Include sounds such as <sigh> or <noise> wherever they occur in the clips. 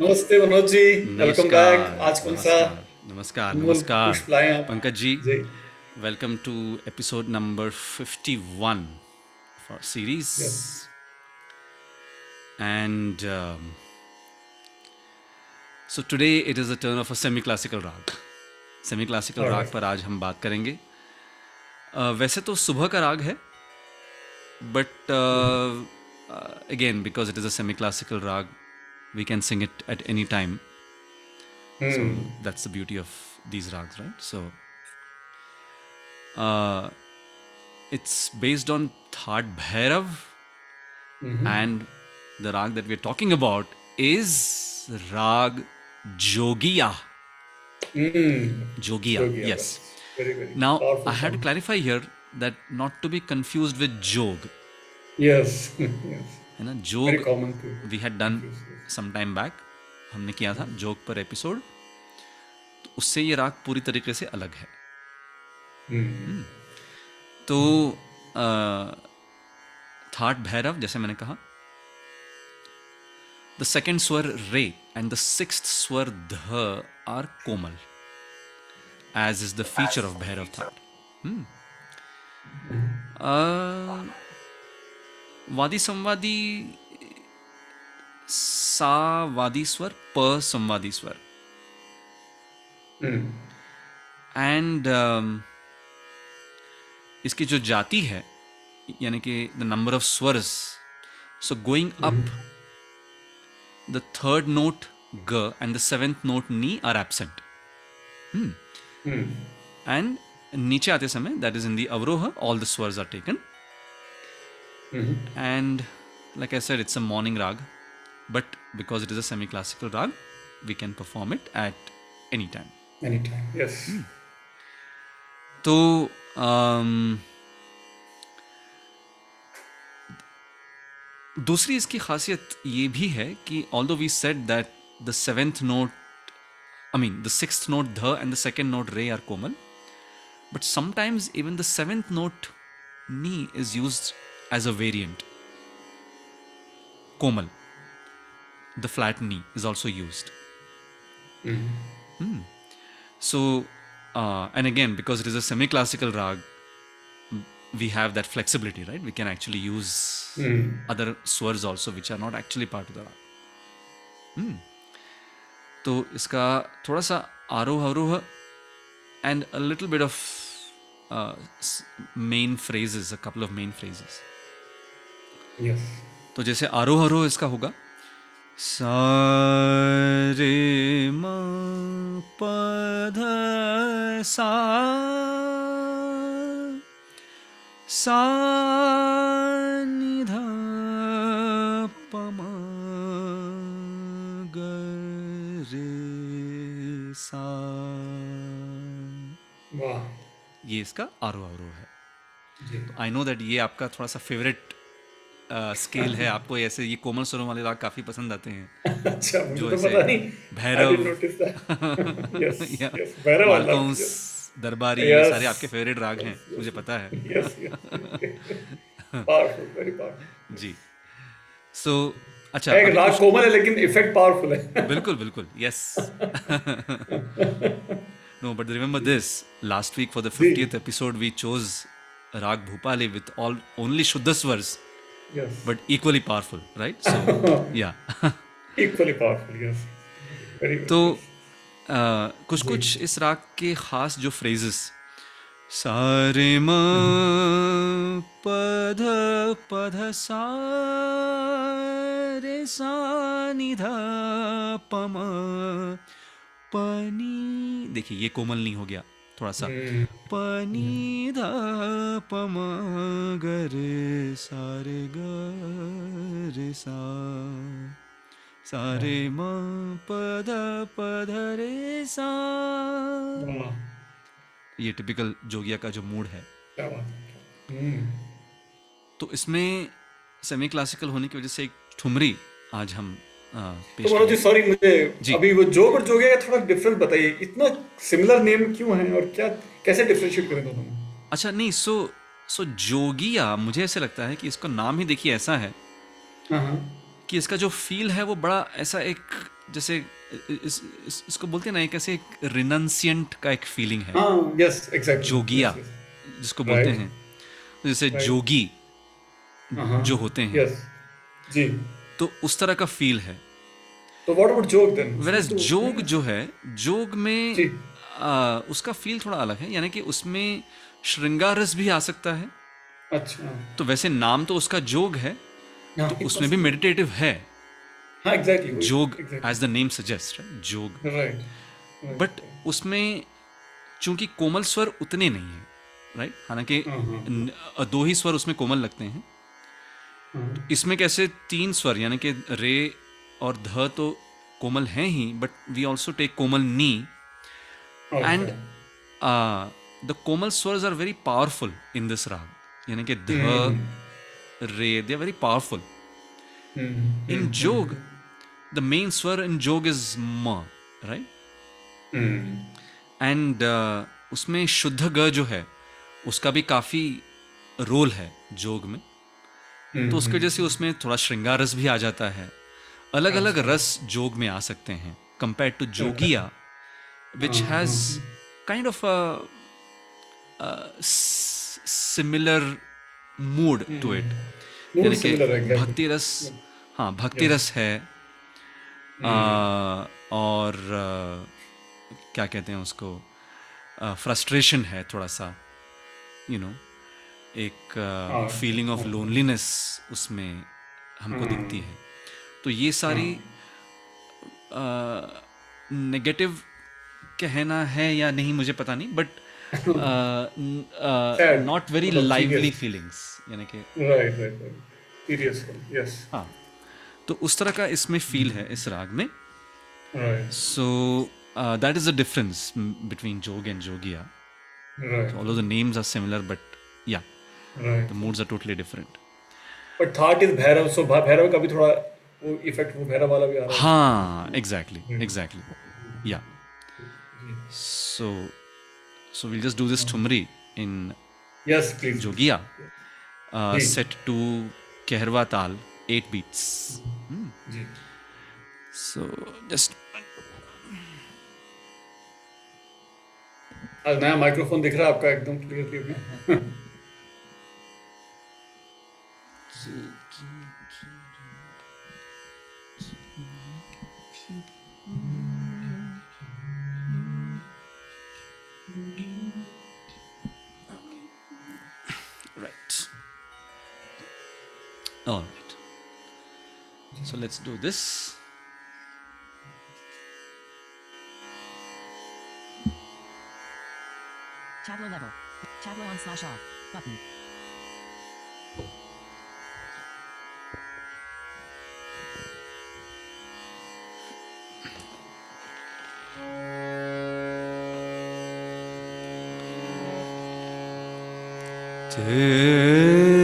नमस्ते Manoj ji welcome back आज कौन सा नमस्कार नमस्कार Pankaj ji welcome to episode number 51 for series. Yes and um, so today it is the turn of a semi raga semi classical raga पर आज हम बात करेंगे। Uh, वैसे तो सुबह का राग है but again because it is a semi classical raga we can sing it at any time. Mm. So hmm. that's the beauty of these rags, right? So uh, it's based on Thad Bhairav, mm-hmm. and the rag that we're talking about is rag Jogia. Mm. Jogia, Jogia yes. Very, very now, I had to clarify here that not to be confused with Jog. Yes, <laughs> yes. And a Jog, we had done some time back हमने किया था जोग पर episode तो उससे ये राग पूरी तरीके से अलग है। हम्म। तो थाट भैरव जैसे मैंने कहा the second swar re and the six swar dha are komal as is the feature of Bhairav thaat vadi samvadi sa वादी स्वर प संवादी स्वर हम्म एंड इसकी जो जाति है यानी कि the number of swars so going up the third note ga and the seventh note ni are absent and नीचे आते समय that is in the avroh all the swars are taken and like i said it's a morning rag but because it is a semi classical rag we can perform it at any time. Any any time yes तो um, दूसरी इसकी खासियत ये भी है कि although we set that the seventh note I mean the six note dha and the second note re are komal but sometimes even the seventh note ni is use as a variant komal the flat ni is also used So, uh, and again, because it is a semi classical rag, we have that flexibility, right? We can actually use hmm other swars also, which are not actually part of the rag. तो इसका थोड़ा सा आरोह अवरोह and a little bit of uh, s- main phrases, a couple of main phrases. Yes तो जैसे आरोह अवरोह इसका होगा सा रे म प ध सा सा नि ध प म ग सा ये इसका आरोह अवरोह है। जी। आई नो दैट ये आपका थोड़ा सा फेवरेट स्केल है आपको ऐसे ये कोमल स्वरों वाले राग काफ़ी पसंद आते हैं। अच्छा जो तो ऐसे पता नहीं। आई <laughs> भैरव दरबारी ये सारे आपके फेवरेट राग हैं मुझे पता है। जी। सो अच्छा अभी राग कोमल है लेकिन इफ़ेक्ट पावरफुल है। <laughs> बिल्कुल बिल्कुल yes no but remember this last week for the ji. 50th episode we chose raga Bhupali with all only shuddh swars yes but equally powerful right? So <laughs> yeah. Equally powerful yes very तो good uh, कुछ कुछ इस राग के खास जो phrases सारे म पध पध सा रे सा नि ध पनी। देखिए ये कोमल नहीं हो गया। थोड़ा सा। हम्म। पनी ध प म ग रे सा। रे ग सा सारे म पद पध रे सा। ये टिपिकल जोगिया का जो मूड है। हम्म। तो इसमें सेमी क्लासिकल होने की वजह से एक ठुमरी आज हम तो पेश जी सॉरी मुझे अभी वो जोग और जोगिया का थोड़ा डिफरेंस बताइए। इतना सिमिलर नेम क्यों है और क्या कैसे डिफरेंशिएट करें दोनों? अच्छा नहीं सो सो जोगिया मुझे ऐसे लगता है कि इसका नाम ही देखिए ऐसा है हाँ हाँ। कि इसका जो फील है वो बड़ा ऐसा एक जैसे इस, इस, इसको बोलते हैं ना एक ऐसे एक रिनंसियंट का एक फीलिंग है। हाँ यस एग्जैक्टली जोगिया जिसको बोलते हैं। जैसे जोगी जो होते हैं। यस जी। तो उस तरह का फील है। तो what about Jog then Jog जो है जोग में। आ, उसका फील थोड़ा अलग है यानी कि उसमें श्रृंगार रस भी आ सकता है। अच्छा। तो वैसे नाम तो उसका जोग है हाँ, तो उसमें भी मेडिटेटिव है। हाँ exactly Jog as the name suggest Jog right but उसमें चूँकि कोमल स्वर उतने नहीं है राइट हालाँकि हाँ, दो ही स्वर उसमें कोमल लगते हैं हाँ। इसमें कैसे तीन स्वर यानी कि रे और ध तो कोमल हैं ही but we also take komal ni. And the komal swars are very powerful in this raag. यानी कि dha re they are very powerful. In Jog the main स्वर इन जोग इज़ म राइट. एंड उसमें शुद्ध ग जो है उसका भी काफ़ी रोल है जोग में। तो उसकी वजह से उसमें थोड़ा श्रृंगार रस भी आ जाता है। अलग अलग रस जोग में आ सकते हैं compare to Jogiya which has kind of similar mood to it यानी कि. भक्ति रस हाँ भक्ति रस है आ, और आ, क्या कहते हैं उसको फ्रस्ट्रेशन है थोड़ा सा यू नो एक फीलिंग ऑफ़ लोनलीनेस उसमें हमको दिखती है। तो ये सारी नेगेटिव कहना है या नहीं मुझे पता नहीं but not very lively feelings यानी कि राइट राइट राइट यस हाँ। तो उस तरह का इसमें फील है इस राग में। So that is the difference between Jog and Jogiya. Right although the names are similar but right the moods are totally different third is Bhairav so Bhairav का भी थोड़ा वो इफ़ेक्ट वो भैरव वाला भी आ रहा है हाँ exactly exactly yeah so so we'll just do this tumri in yes please jogia uh, set to kehrwa tal 8 beats Hmm. जी so just आज नया माइक्रोफोन दिख रहा है आपका एकदम क्लियरली अभी right all right so let's do this Tableau level. Tableau on slash off. Button. Take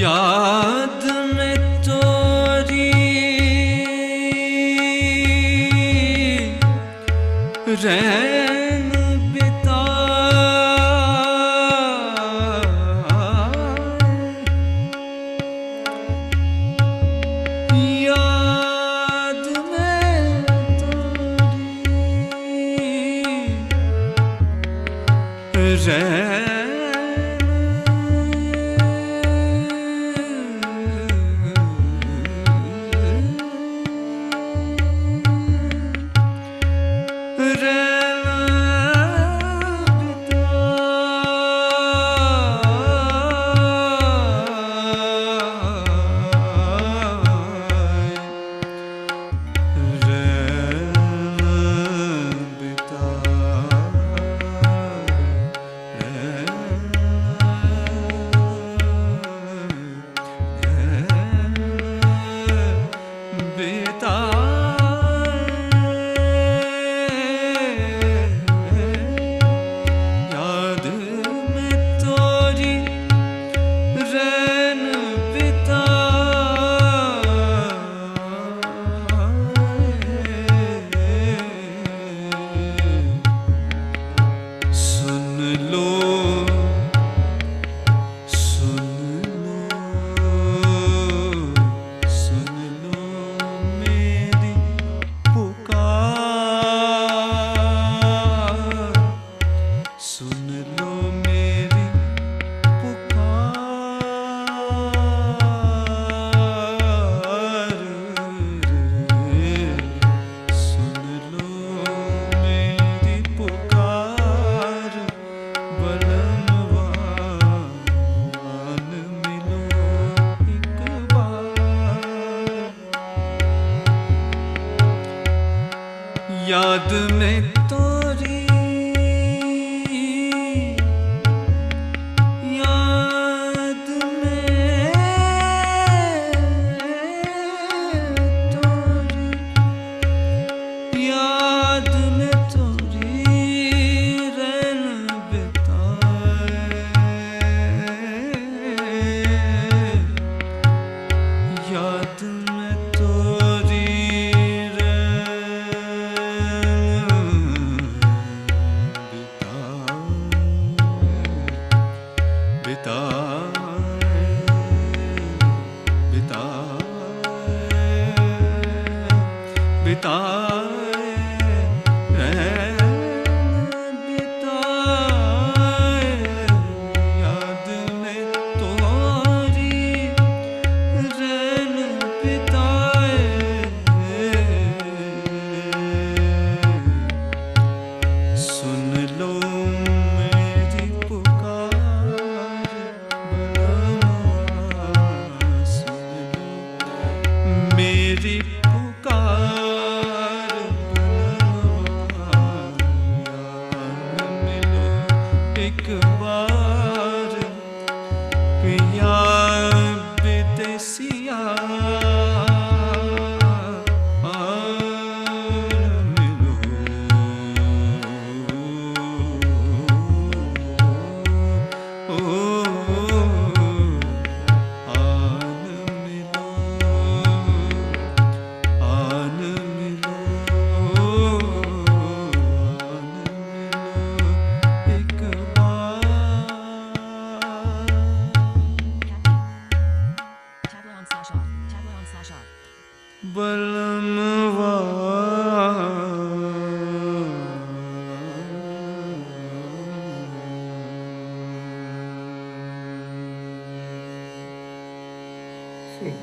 याद में तोरी रह याद में तोरी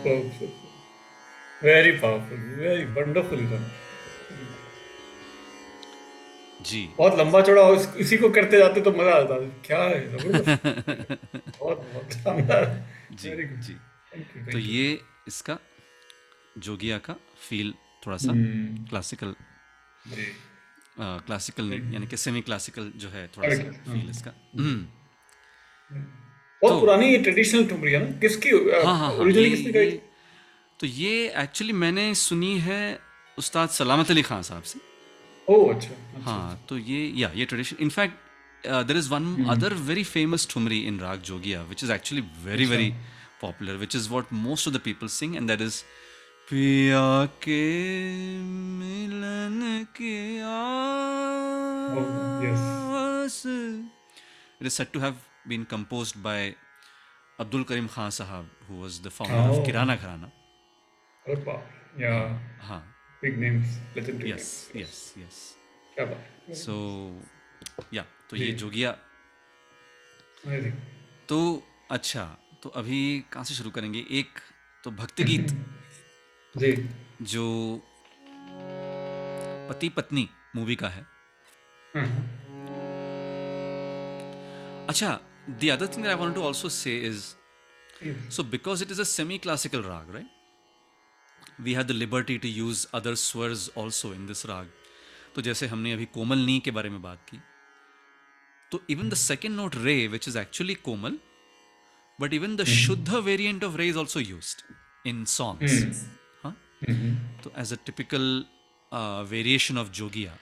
Superb. Very powerful, very wonderful done. जी। बहुत लंबा चौड़ा और इस- इसी को करते जाते तो मज़ा आता। क्या है <laughs> बहुत बहुत जी जी। तो ये इसका जोगिया का फील थोड़ा सा हम्म, क्लासिकल क्लासिकल नहीं यानी कि सेमी क्लासिकल जो है थोड़ा सा फील इसका। हम्म, बहुत तो- पुरानी ये ट्रेडिशनल ठुमरी है ना किसकी हाँ हाँ हाँ ओरिजिनली किसने गाई तो ये एक्चुअली मैंने सुनी है उस्ताद सलामत अली खान साहब से। ओह अच्छा अच्छा। हाँ तो ये या ये tradition in fact there is one other very famous thumri in raag Jogiya which is actually very very popular which is what most of the people sing and that is पिया के मिलन की. आस It is said to have been composed by Abdul Karim Khan Sahab, who was the founder Oh. of Kirana Gharana. बाप yeah हाँ, big names legendary yes, names. yes, yes. बात So, yeah, तो ये। जोगिया तो अच्छा तो अभी कहाँ से शुरू करेंगे एक तो भक्ति गीत जी जो पति पत्नी मूवी का है हाँ, अच्छा the other thing that I wanted to also say is so because it is a semi-classical rag right we had the liberty to use other swars also in this rag तो जैसे हमने अभी कोमल नी के बारे में बात की तो even the second note re which is actually komal but even the shuddh variant of re is also used in songs huh? so as a typical uh, variation of jogia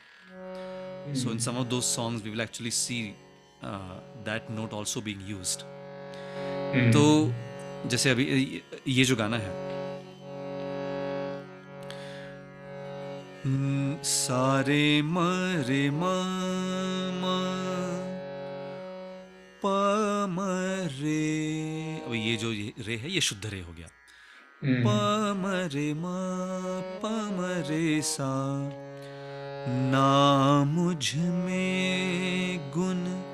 so in some of those songs we will actually see uh, also note use तो जैसे अभी ये- जो गाना है। हम्म, सारे मरे मा अब ये जो ये रे है ये शुद्ध रे हो गया। प म रे म म रे सा ना मुझमें गुण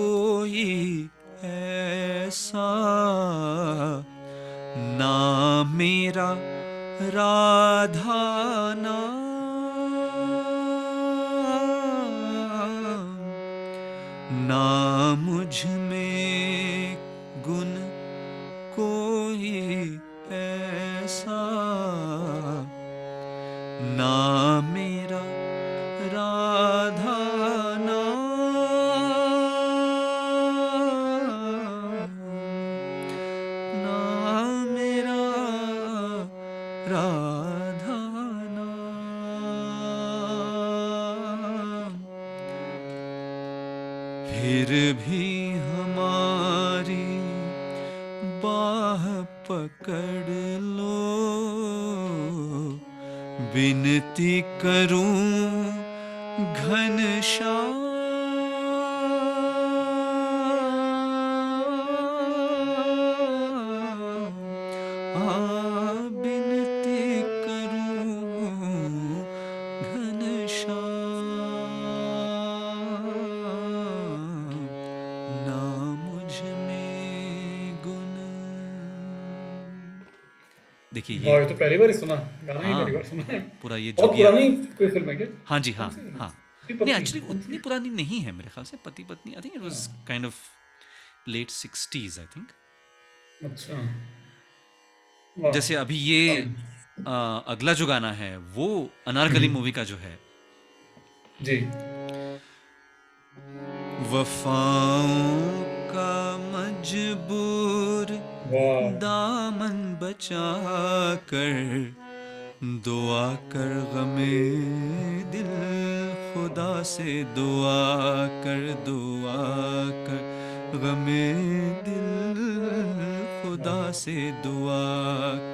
कोई ऐसा ना मेरा राधा नाम ना मुझमें गुण कोई ऐसा। ना राधा फिर भी हमारी बाह पकड़ लो। विनती करूँ घनश्याम सुना गाना ही हाँ। सुना। है पूरा ये जोगिया पुरानी कोई फ़िल्म है क्या? हाँ जी हाँ हाँ। नहीं एक्चुअली उतनी पुरानी नहीं है मेरे ख्याल से पति पत्नी I think it was kind of late sixties I think अच्छा। जैसे अभी ये आ, अगला जो गाना है वो अनारकली मूवी का जो है। जी। वफाओं का मजबूर दामन बचा कर दुआ कर गमे दिल, खुदा से दुआ कर दुआ कर गमे दिल, खुदा से दुआ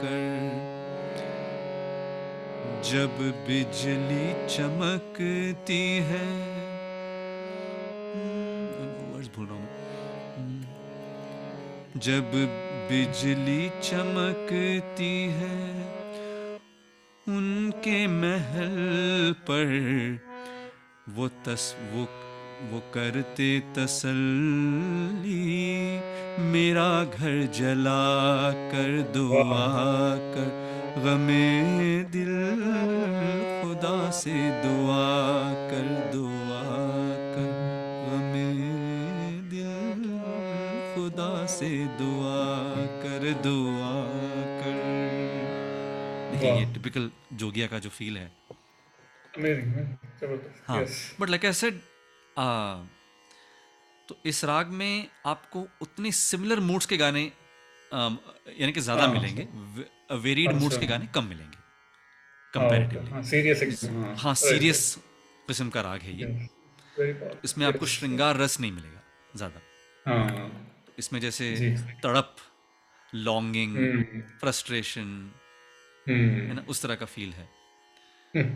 कर। जब बिजली चमकती है वर्ड्स भूल रहा हूँ। जब बिजली चमकती है उनके महल पर। वो तस वो वो करते तसल्ली मेरा घर जला कर दुआ कर। गमे दिल खुदा से दुआ कर। से दुआ कर दुआ कर। देखिए ये टिपिकल जोगिया का जो फील है। हाँ बट लाइक आई सेड तो इस राग में आपको उतने सिमिलर मूड्स के गाने यानी कि ज़्यादा हाँ। मिलेंगे। वेरिड मूड्स अच्छा। के गाने कम मिलेंगे। कंपैरेटिवली हाँ। सीरियस हाँ सीरियस किस्म। का राग है ये। इसमें आपको श्रृंगार रस नहीं मिलेगा ज़्यादा। हाँ। इसमें जैसे तड़प लॉन्गिंग हम्म, फ्रस्ट्रेशन हम्म। है ना उस तरह का फील है। <laughs>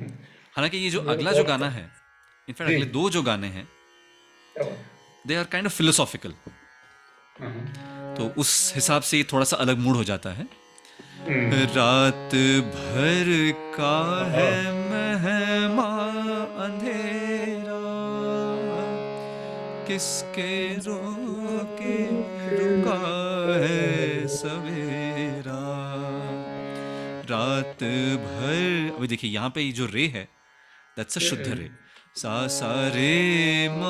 हालाँकि ये जो अगला जो गाना है इनफैक्ट अगले दो जो गाने हैं they are kind of philosophical. तो उस हिसाब से ये थोड़ा सा अलग मूड हो जाता है। हम्म, रात भर का है महमा अंधेरा। किसके रोके रुका है सवेरा? रात भर, अभी देखिए, यहाँ पे जो रे है दैट्स अ शुद्ध रे। सा सा, रे, म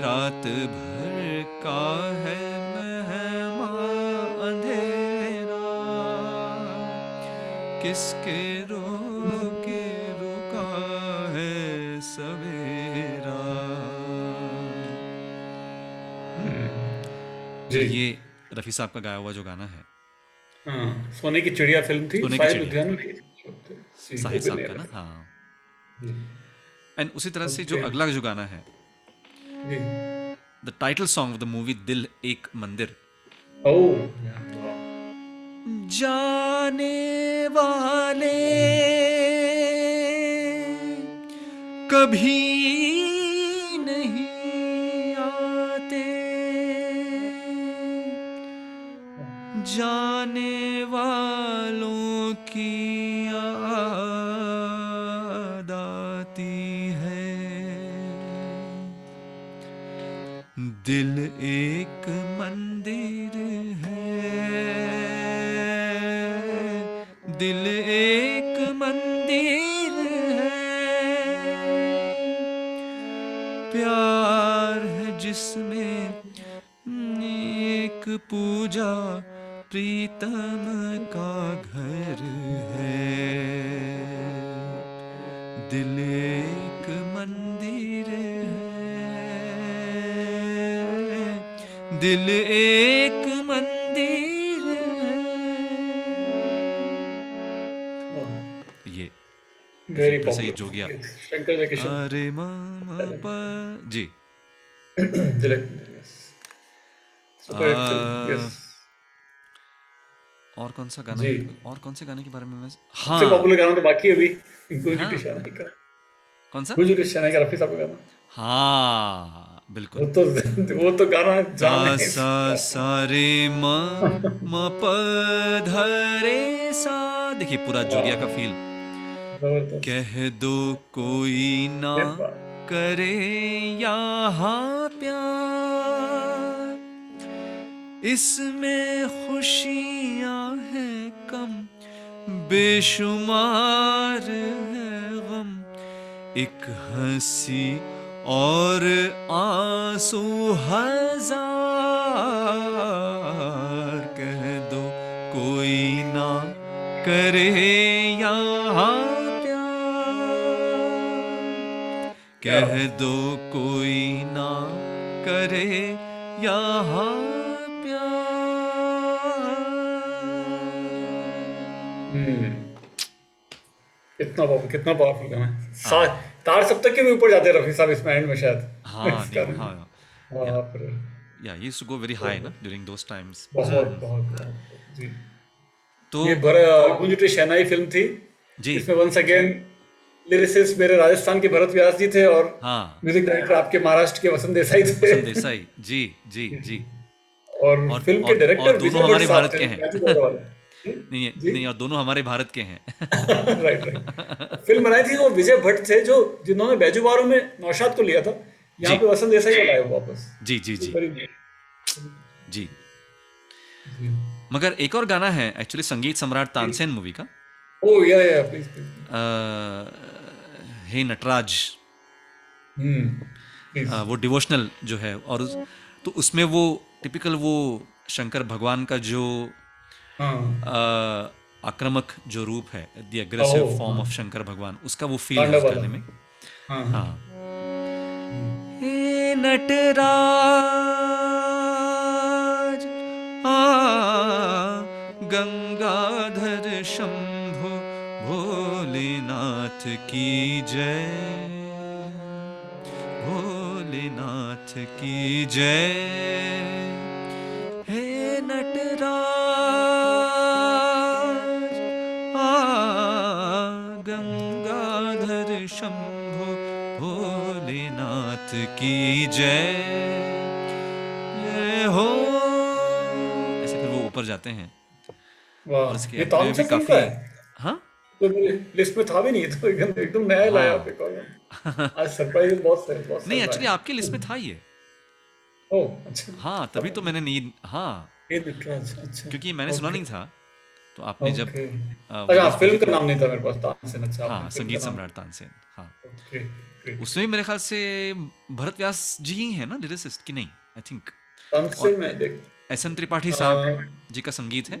रात भर का है अंधेरा। किसके रोके जी। ये रफ़ी साहब का गाया हुआ जो गाना है। हाँ सोने की चिड़िया फ़िल्म थी सोने की चिड़िया। साहब का ना। हाँ। एंड उसी तरह से जो अगला जो गाना है। The title song of the movie Dil Ek Mandir. जाने वाले कभी जाने वालों की याद आती है। दिल एक प्रीतम का घर है। दिल एक मंदिर है। दिल एक मंदिर ये। सही जो गया अरे मामा पा जी। <clears throat> दिलक सुपर आ, यस और कौन सा गाना और कौन से गाने के बारे में मैं हाँ। पॉपुलर गाना तो बाकी अभी हाँ। का कौन सा? गुंजू कृष्णाई का रफी साहब का गाना। हाँ वो बिल्कुल तो वो तो गाना जान सा सा रे म म प ध रे सा। देखिए पूरा जोगिया का फील कह दो कोई ना करे यहाँ प्यार। इसमें खुशियाँ हैं कम, बेशुमार है गम। एक हँसी और आँसू हज़ार, कह दो कोई ना करे यहाँ प्यार। कह दो कोई ना करे यहाँ कितना पावरफुल कितना पावरफुल गाना है। तार सप्तक के भी ऊपर जाते रफी साहब इसमें एंड में शायद। हाँ। हाँ। बाप रे। Yeah to go very high ना ड्यूरिंग दोस टाइम्स बहुत बहुत जी। तो ये शहनाई फ़िल्म थी। जी। इसमें वंस अगेन लिरिसिस्ट मेरे राजस्थान के भरत व्यास जी थे और हाँ। म्यूज़िक डायरेक्टर आपके महाराष्ट्र के वसंत देसाई थे। वसंत देसाई। जी जी जी। और, और- फ़िल्म के डायरेक्टर दोनों हमारे भारत के हैं। नहीं है- जी। नहीं और दोनों हमारे भारत के हैं। <laughs> राइट राइट फ़िल्म बनाई थी वो विजय भट्ट थे जो जिन्होंने बैजू बारू में नौशाद को लिया था। यहाँ जी। पे वसंत देसाई को लाए वापस। जी जी जी। जी। मगर एक और गाना है एक्चुअली संगीत सम्राट तानसेन मूवी का। ओ या या प्लीज़ अ, हे नटराज। हम्म अ, वो डिवोशनल जो है और उस, तो उसमें वो टिपिकल वो शंकर भगवान का जो आक्रामक जो रूप है the aggressive form of Shankar Bhagwan उसका वो फील है गाने में। हाँ। हाँ नटराज आ गंगाधर शंभो भोलेनाथ की जय। भोलेनाथ की जय। भोलेनाथ की जय। हो। ऐसे फिर वो ऊपर जाते हैं। और इसके ये तानसेन भी काफ़ी है। हाँ? तो लिस्ट में था भी नहीं तो एकदम एकदम नया लाया हाँ। आपके कॉलम आज सरप्राइज़ बहुत से बहुत नहीं एक्चुअली है। आपकी लिस्ट में था ये। ओह अच्छा। हाँ तभी तो मैंने नींद हाँ। अच्छा क्योंकि मैंने सुना नहीं था। तो आपने जब अच्छा फ़िल्म का नाम नहीं था मेरे पास तानसेन अच्छा हाँ संगीत सम्राट तानसेन हाँ। उसमें भी मेरे ख्याल से भरत व्यास जी ही है ना लिरिसिस्ट की नहीं? आई थिंक में? एस एन त्रिपाठी साहब जी का संगीत है।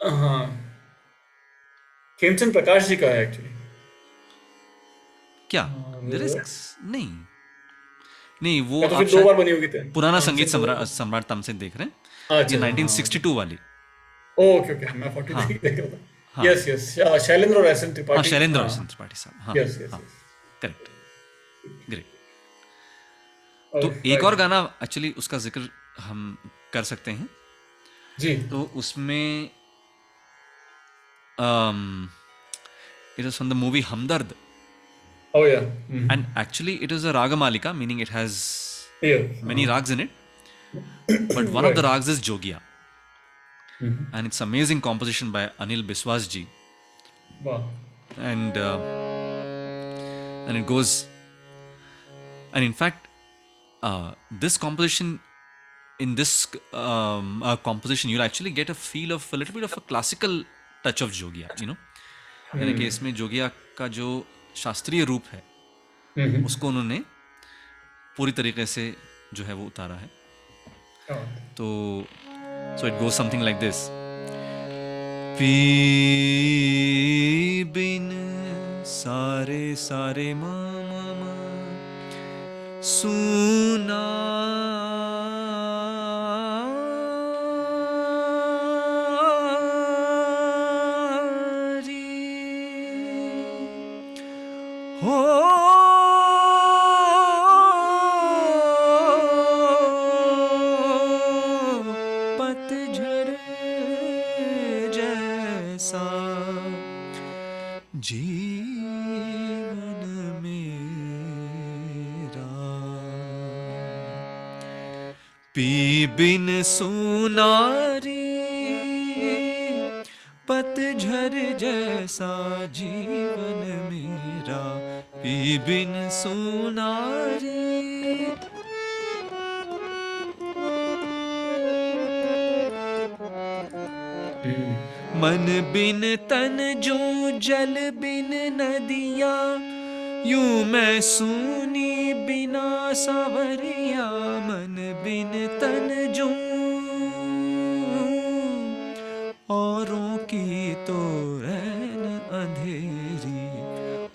हाँ। खेमचंद प्रकाश जी का है एक्चुअली क्या? हाँ, लिरिक्स नहीं। नहीं वो तो आप दो बार बनी होगी पुराना संगीत सम्राट सम्राट तानसेन देख रहे हैं। अच्छा ये 1962 वाली। Okay okay. मैं 43 देख रहा था। यस यस शैलेंद्र और एस एन त्रिपाठी। हाँ शैलेंद्र एस एन त्रिपाठी साहब। हाँ। यस यस हाँ। करेक्ट ग्रेट oh, तो एक और गाना एक्चुअली उसका ज़िक्र हम कर सकते हैं। जी। तो उसमें it is from the movie Hamdard and actually it is a raag malika meaning it has many raags in it but one of the raags is Jogiya and it's amazing composition by Anil Biswas ji and and it goes and in fact uh, this composition in this um, uh, composition you'll actually get a feel of a little bit of a classical touch of jogia you know यानी कि इसमें जोगिया का जो शास्त्रीय रूप है हम्म उसको उन्होंने पूरी तरीके से जो है वो उतारा है है। तो so it goes something like this P बिन सारे सारे मामा सुना। बिन सुनारी पतझर जैसा जीवन मेरा पी बिन सुनारी। मन बिन तन जो जल बिन नदियाँ यूँ मैं सुनी बिना सावरिया, मन बिन तन जो। औरों की तो रैन अंधेरी,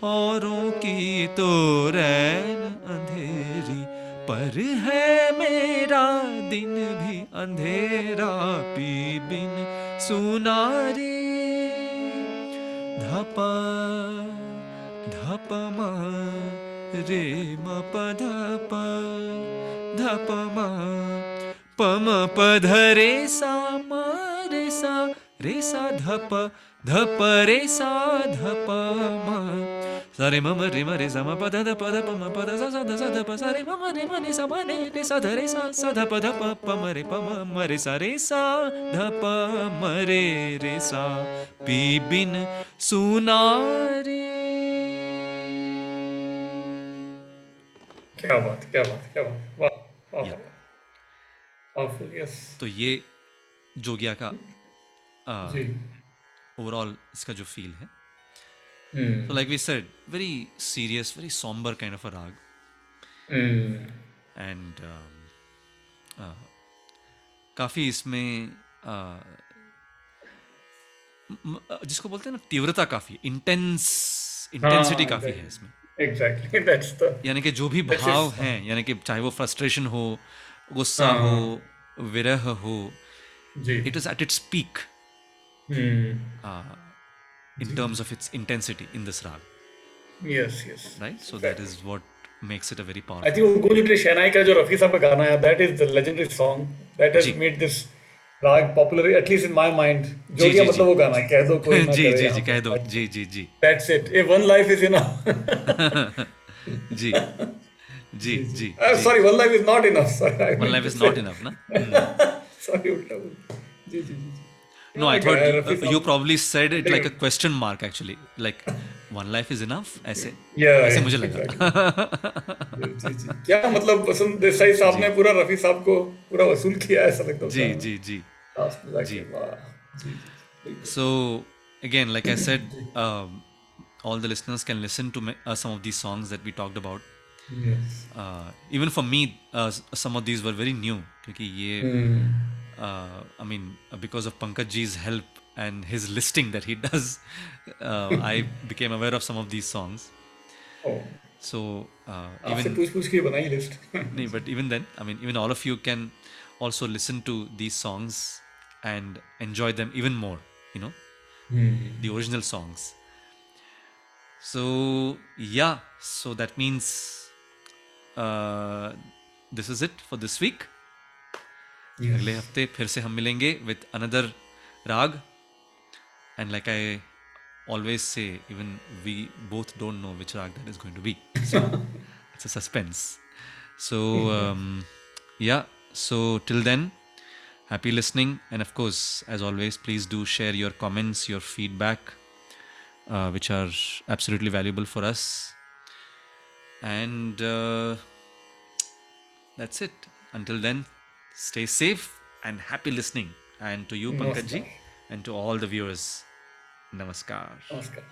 औरों की तो रैन अंधेरी, पर है मेरा दिन भी अंधेरा पी बिन सुनारी, धप। धप म रे म प धप धप म प म प ध रे सा म रे सा रे सा धप धप रे सा धप म सा रे म रे म रे सा म प ध ध प ध प म प ध सा सा ध सा ध प सा रे म म रे म रे सा म रे रे सा ध रे सा सा ध प ध प प म रे प म म रे सा रे सा ध प म रे रे सा पी बिन सुनारी क्या बात क्या बात क्या बात। वाह वाह। पावरफुल यस तो ये जोगिया का जी। ओवरऑल इसका जो फील है। तो like we said very serious very sombre kind of a raag. Hmm. And काफ़ी इसमें uh, जिसको बोलते हैं ना तीव्रता काफ़ी इंटेंस इंटेंसिटी हाँ, काफ़ी है इसमें। एग्जैक्टली दैट्स द यानी कि जो भी भाव. हैं यानी कि चाहे वो फ्रस्ट्रेशन हो गुस्सा हाँ। हो विरह हो it is at its peak in terms of its intensity in this rag yes yes right? So that is what makes it a very powerful वो गुंज उठे शहनाई का जो रफी साहब का गाना है that is the legendary song that has ji. Made this raag popular at least in my mind जो जी, कि जी, मतलब जी। वो गाना है, कह दो कोई <laughs> ना जी करे जी यहाँ जी पे। कह दो जी जी जी That's it. A one life is enough. <laughs> जी जी <laughs> जी sorry one life is not enough sorry one life is not enough ना सॉरी उल्टा बोल जी जी जी No, I Yeah, thought Rafi uh, साहब- you probably said it like a question mark actually. Like one life is enough. ऐसे Yeah, ऐसे yeah, मुझे लगा जी जी क्या मतलब वसंत देसाई साहब ने पूरा रफी साहब को पूरा वसूल किया ऐसा लगता है जी जी जी जी। So again, like I said, um, all the listeners can listen to me, uh, some of these songs that we talked about. Yes. Uh, even for me, uh, some of these were very new. क्योंकि ये, uh, I mean, uh, because of Pankaj ji's help and his listing that he does, <laughs> uh, I became aware of some of these songs. Oh, So uh, आपसे even पूछ पूछ के बनाई list <laughs> No, but even then, I mean, even all of you can also listen to these songs and enjoy them even more, you know, the original songs. So, yeah, so that means uh, this is it for this week. अगले हफ्ते फिर से हम मिलेंगे with another rag and like I always say even we both don't know which rag that is going to be. <laughs> So it's a suspense. So um, yeah. So till then happy listening. And of course as always please do share your comments your feedback uh, which are absolutely valuable for us. And uh, that's it. Until then stay safe and happy listening. And to you pankaj ji and to all the viewers namaskar नमस्कार